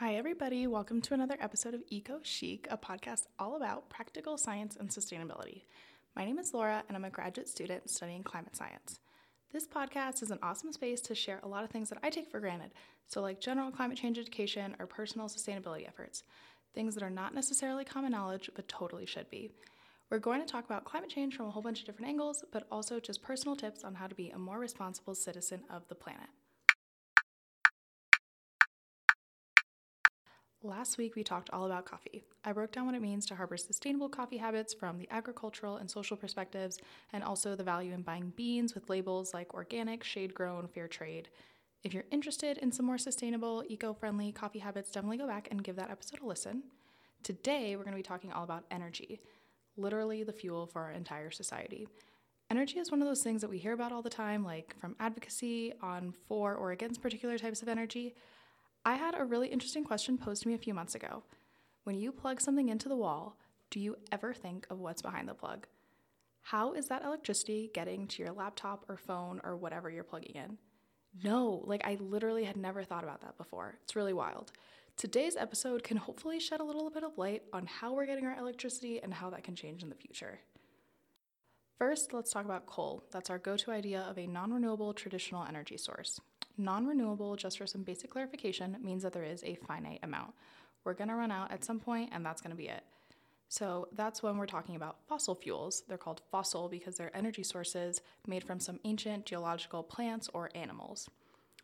Hi, everybody. Welcome to another episode of Eco Chic, a podcast all about practical science and sustainability. My name is Laura, and I'm a graduate student studying climate science. This podcast is an awesome space to share a lot of things that I take for granted, so like general climate change education or personal sustainability efforts, things that are not necessarily common knowledge but totally should be. We're going to talk about climate change from a whole bunch of different angles, but also just personal tips on how to be a more responsible citizen of the planet. Last week, we talked all about coffee. I broke down what it means to harbor sustainable coffee habits from the agricultural and social perspectives, and also the value in buying beans with labels like organic, shade grown, fair trade. If you're interested in some more sustainable, eco friendly coffee habits, definitely go back and give that episode a listen. Today, we're going to be talking all about energy, literally the fuel for our entire society. Energy is one of those things that we hear about all the time, like from advocacy on for or against particular types of energy. I had a really interesting question posed to me a few months ago. When you plug something into the wall, do you ever think of what's behind the plug? How is that electricity getting to your laptop or phone or whatever you're plugging in? No, like I literally had never thought about that before. It's really wild. Today's episode can hopefully shed a little bit of light on how we're getting our electricity and how that can change in the future. First, let's talk about coal. That's our go to idea of a non renewable traditional energy source. Non renewable, just for some basic clarification, means that there is a finite amount. We're going to run out at some point, and that's going to be it. So that's when we're talking about fossil fuels. They're called fossil because they're energy sources made from some ancient geological plants or animals.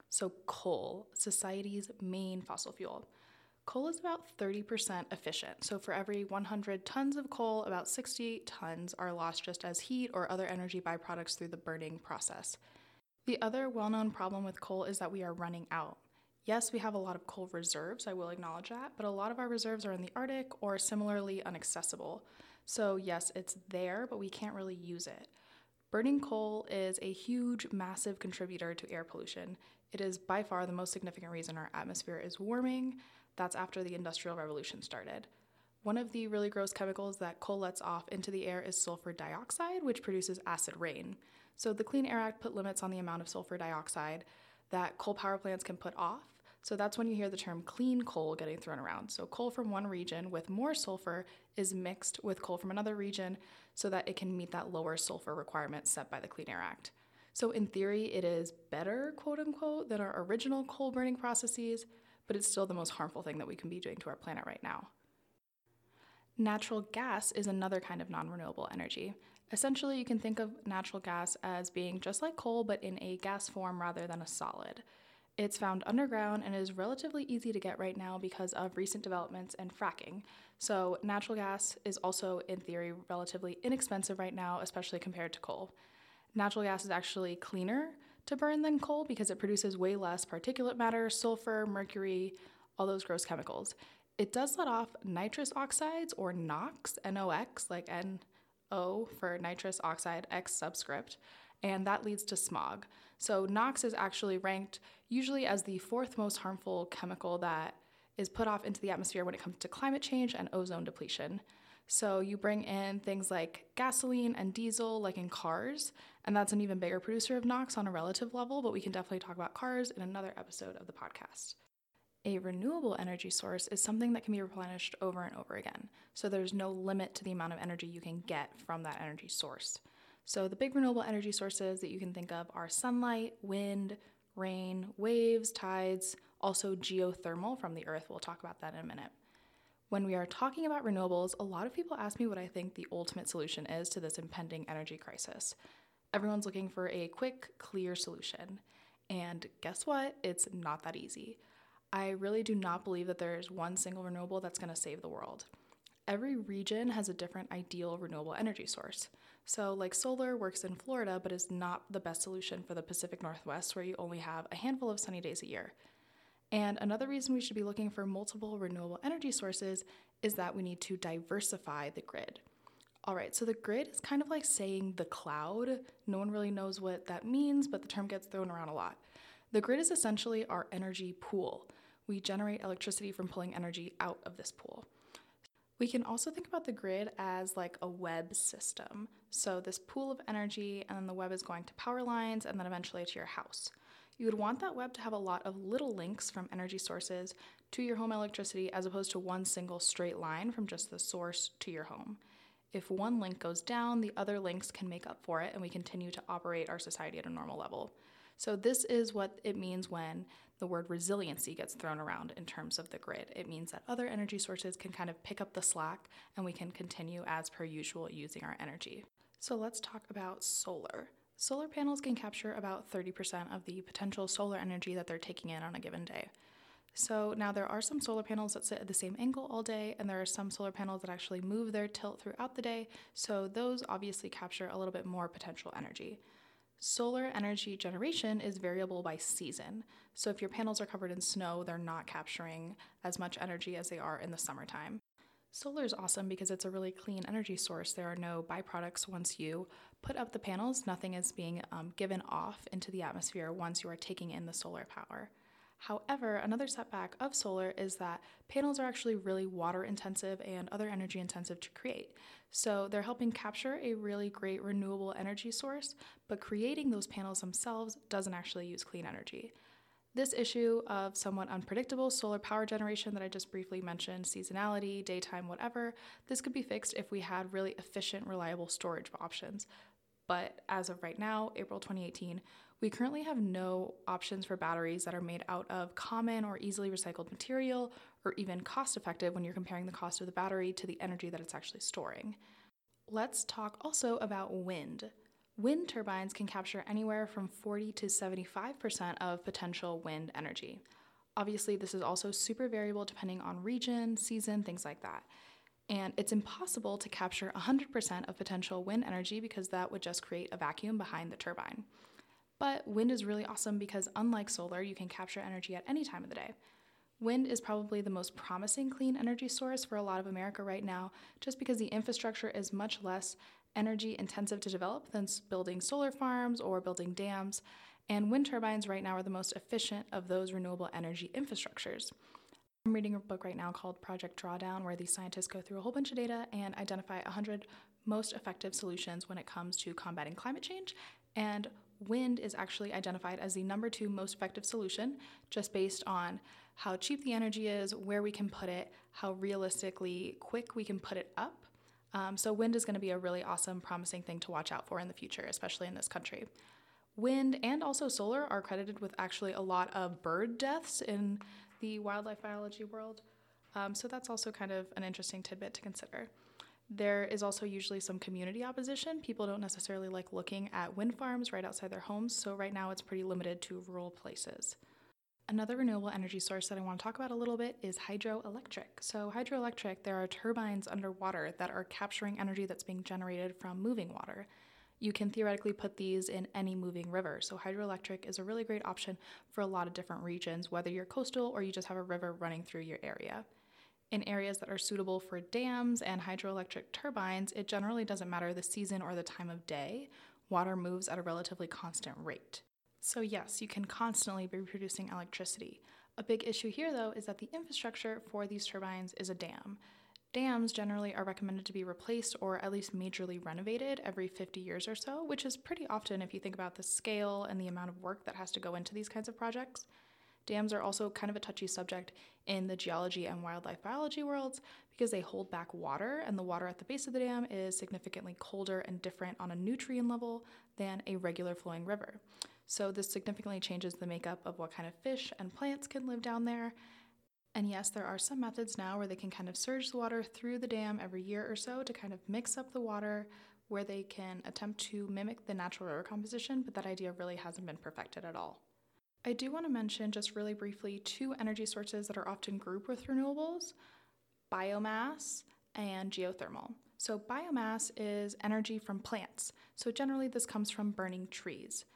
So, coal, society's main fossil fuel. Coal is about 30% efficient. So, for every 100 tons of coal, about 60 tons are lost just as heat or other energy byproducts through the burning process. The other well known problem with coal is that we are running out. Yes, we have a lot of coal reserves, I will acknowledge that, but a lot of our reserves are in the Arctic or similarly inaccessible. So, yes, it's there, but we can't really use it. Burning coal is a huge, massive contributor to air pollution. It is by far the most significant reason our atmosphere is warming. That's after the Industrial Revolution started. One of the really gross chemicals that coal lets off into the air is sulfur dioxide, which produces acid rain. So the Clean Air Act put limits on the amount of sulfur dioxide that coal power plants can put off. So that's when you hear the term clean coal getting thrown around. So coal from one region with more sulfur is mixed with coal from another region so that it can meet that lower sulfur requirement set by the Clean Air Act. So in theory, it is better, quote unquote, than our original coal burning processes, but it's still the most harmful thing that we can be doing to our planet right now. Natural gas is another kind of non renewable energy. Essentially, you can think of natural gas as being just like coal, but in a gas form rather than a solid. It's found underground and is relatively easy to get right now because of recent developments and fracking. So, natural gas is also, in theory, relatively inexpensive right now, especially compared to coal. Natural gas is actually cleaner to burn than coal because it produces way less particulate matter, sulfur, mercury, all those gross chemicals. It does let off nitrous oxides or NOx, NOx, like N O for nitrous oxide, X subscript, and that leads to smog. So, NOx is actually ranked usually as the fourth most harmful chemical that is put off into the atmosphere when it comes to climate change and ozone depletion. So, you bring in things like gasoline and diesel, like in cars, and that's an even bigger producer of NOx on a relative level, but we can definitely talk about cars in another episode of the podcast. A renewable energy source is something that can be replenished over and over again. So there's no limit to the amount of energy you can get from that energy source. So the big renewable energy sources that you can think of are sunlight, wind, rain, waves, tides, also geothermal from the earth. We'll talk about that in a minute. When we are talking about renewables, a lot of people ask me what I think the ultimate solution is to this impending energy crisis. Everyone's looking for a quick, clear solution. And guess what? It's not that easy. I really do not believe that there is one single renewable that's going to save the world. Every region has a different ideal renewable energy source. So, like solar works in Florida, but is not the best solution for the Pacific Northwest, where you only have a handful of sunny days a year. And another reason we should be looking for multiple renewable energy sources is that we need to diversify the grid. All right, so the grid is kind of like saying the cloud. No one really knows what that means, but the term gets thrown around a lot. The grid is essentially our energy pool we generate electricity from pulling energy out of this pool. We can also think about the grid as like a web system. So, this pool of energy, and then the web is going to power lines and then eventually to your house. You would want that web to have a lot of little links from energy sources to your home electricity as opposed to one single straight line from just the source to your home. If one link goes down, the other links can make up for it, and we continue to operate our society at a normal level. So, this is what it means when the word resiliency gets thrown around in terms of the grid. It means that other energy sources can kind of pick up the slack and we can continue as per usual using our energy. So, let's talk about solar. Solar panels can capture about 30% of the potential solar energy that they're taking in on a given day. So now there are some solar panels that sit at the same angle all day, and there are some solar panels that actually move their tilt throughout the day. So those obviously capture a little bit more potential energy. Solar energy generation is variable by season. So if your panels are covered in snow, they're not capturing as much energy as they are in the summertime. Solar is awesome because it's a really clean energy source. There are no byproducts once you put up the panels, nothing is being um, given off into the atmosphere once you are taking in the solar power. However, another setback of solar is that panels are actually really water intensive and other energy intensive to create. So they're helping capture a really great renewable energy source, but creating those panels themselves doesn't actually use clean energy. This issue of somewhat unpredictable solar power generation that I just briefly mentioned, seasonality, daytime, whatever, this could be fixed if we had really efficient, reliable storage options. But as of right now, April 2018, we currently have no options for batteries that are made out of common or easily recycled material or even cost effective when you're comparing the cost of the battery to the energy that it's actually storing. Let's talk also about wind. Wind turbines can capture anywhere from 40 to 75% of potential wind energy. Obviously, this is also super variable depending on region, season, things like that. And it's impossible to capture 100% of potential wind energy because that would just create a vacuum behind the turbine. But wind is really awesome because, unlike solar, you can capture energy at any time of the day. Wind is probably the most promising clean energy source for a lot of America right now, just because the infrastructure is much less energy intensive to develop than building solar farms or building dams. And wind turbines right now are the most efficient of those renewable energy infrastructures. I'm reading a book right now called Project Drawdown, where these scientists go through a whole bunch of data and identify 100 most effective solutions when it comes to combating climate change. And wind is actually identified as the number two most effective solution, just based on how cheap the energy is, where we can put it, how realistically quick we can put it up. Um, so, wind is going to be a really awesome, promising thing to watch out for in the future, especially in this country. Wind and also solar are credited with actually a lot of bird deaths in the wildlife biology world. Um, so, that's also kind of an interesting tidbit to consider. There is also usually some community opposition. People don't necessarily like looking at wind farms right outside their homes, so right now it's pretty limited to rural places. Another renewable energy source that I want to talk about a little bit is hydroelectric. So, hydroelectric, there are turbines underwater that are capturing energy that's being generated from moving water. You can theoretically put these in any moving river. So, hydroelectric is a really great option for a lot of different regions, whether you're coastal or you just have a river running through your area. In areas that are suitable for dams and hydroelectric turbines, it generally doesn't matter the season or the time of day, water moves at a relatively constant rate. So, yes, you can constantly be producing electricity. A big issue here, though, is that the infrastructure for these turbines is a dam. Dams generally are recommended to be replaced or at least majorly renovated every 50 years or so, which is pretty often if you think about the scale and the amount of work that has to go into these kinds of projects. Dams are also kind of a touchy subject in the geology and wildlife biology worlds because they hold back water, and the water at the base of the dam is significantly colder and different on a nutrient level than a regular flowing river. So, this significantly changes the makeup of what kind of fish and plants can live down there. And yes, there are some methods now where they can kind of surge the water through the dam every year or so to kind of mix up the water where they can attempt to mimic the natural river composition, but that idea really hasn't been perfected at all. I do want to mention just really briefly two energy sources that are often grouped with renewables biomass and geothermal. So, biomass is energy from plants. So, generally, this comes from burning trees.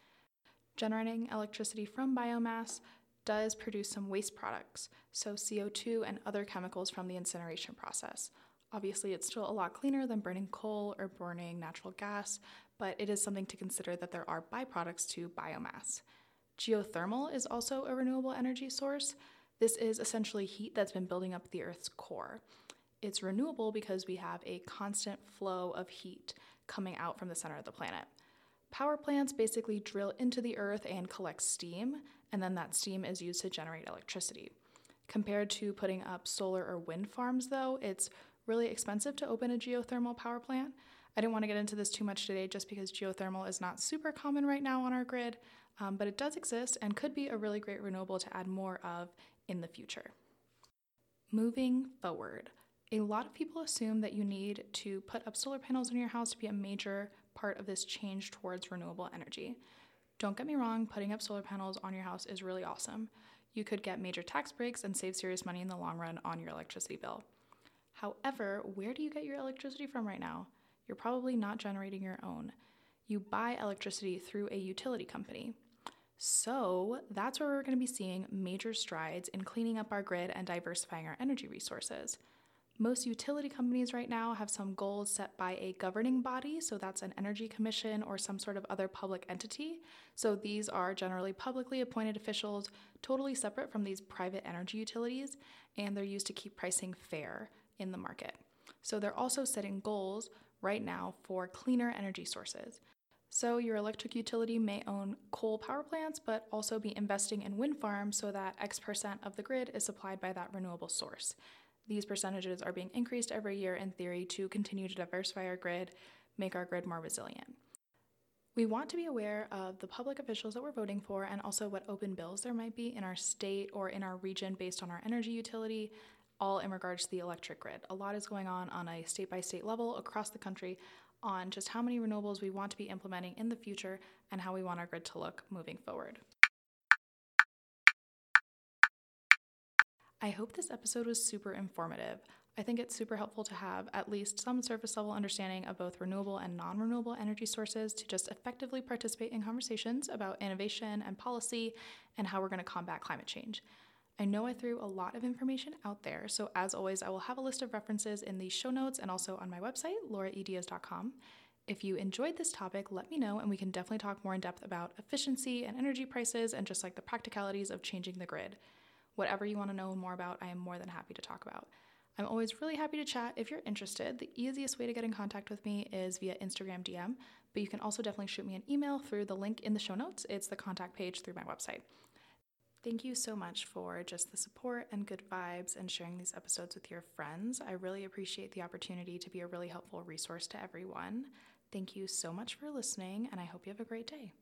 Generating electricity from biomass does produce some waste products, so CO2 and other chemicals from the incineration process. Obviously, it's still a lot cleaner than burning coal or burning natural gas, but it is something to consider that there are byproducts to biomass. Geothermal is also a renewable energy source. This is essentially heat that's been building up the Earth's core. It's renewable because we have a constant flow of heat coming out from the center of the planet. Power plants basically drill into the earth and collect steam, and then that steam is used to generate electricity. Compared to putting up solar or wind farms, though, it's really expensive to open a geothermal power plant. I didn't want to get into this too much today just because geothermal is not super common right now on our grid, um, but it does exist and could be a really great renewable to add more of in the future. Moving forward, a lot of people assume that you need to put up solar panels in your house to be a major part of this change towards renewable energy. Don't get me wrong, putting up solar panels on your house is really awesome. You could get major tax breaks and save serious money in the long run on your electricity bill. However, where do you get your electricity from right now? You're probably not generating your own. You buy electricity through a utility company. So that's where we're going to be seeing major strides in cleaning up our grid and diversifying our energy resources. Most utility companies right now have some goals set by a governing body, so that's an energy commission or some sort of other public entity. So these are generally publicly appointed officials, totally separate from these private energy utilities, and they're used to keep pricing fair in the market. So they're also setting goals right now for cleaner energy sources. So, your electric utility may own coal power plants, but also be investing in wind farms so that X percent of the grid is supplied by that renewable source. These percentages are being increased every year in theory to continue to diversify our grid, make our grid more resilient. We want to be aware of the public officials that we're voting for and also what open bills there might be in our state or in our region based on our energy utility, all in regards to the electric grid. A lot is going on on a state by state level across the country on just how many renewables we want to be implementing in the future and how we want our grid to look moving forward. I hope this episode was super informative. I think it's super helpful to have at least some surface level understanding of both renewable and non renewable energy sources to just effectively participate in conversations about innovation and policy and how we're going to combat climate change. I know I threw a lot of information out there, so as always, I will have a list of references in the show notes and also on my website, lauraediaz.com. If you enjoyed this topic, let me know and we can definitely talk more in depth about efficiency and energy prices and just like the practicalities of changing the grid. Whatever you want to know more about, I am more than happy to talk about. I'm always really happy to chat if you're interested. The easiest way to get in contact with me is via Instagram DM, but you can also definitely shoot me an email through the link in the show notes. It's the contact page through my website. Thank you so much for just the support and good vibes and sharing these episodes with your friends. I really appreciate the opportunity to be a really helpful resource to everyone. Thank you so much for listening, and I hope you have a great day.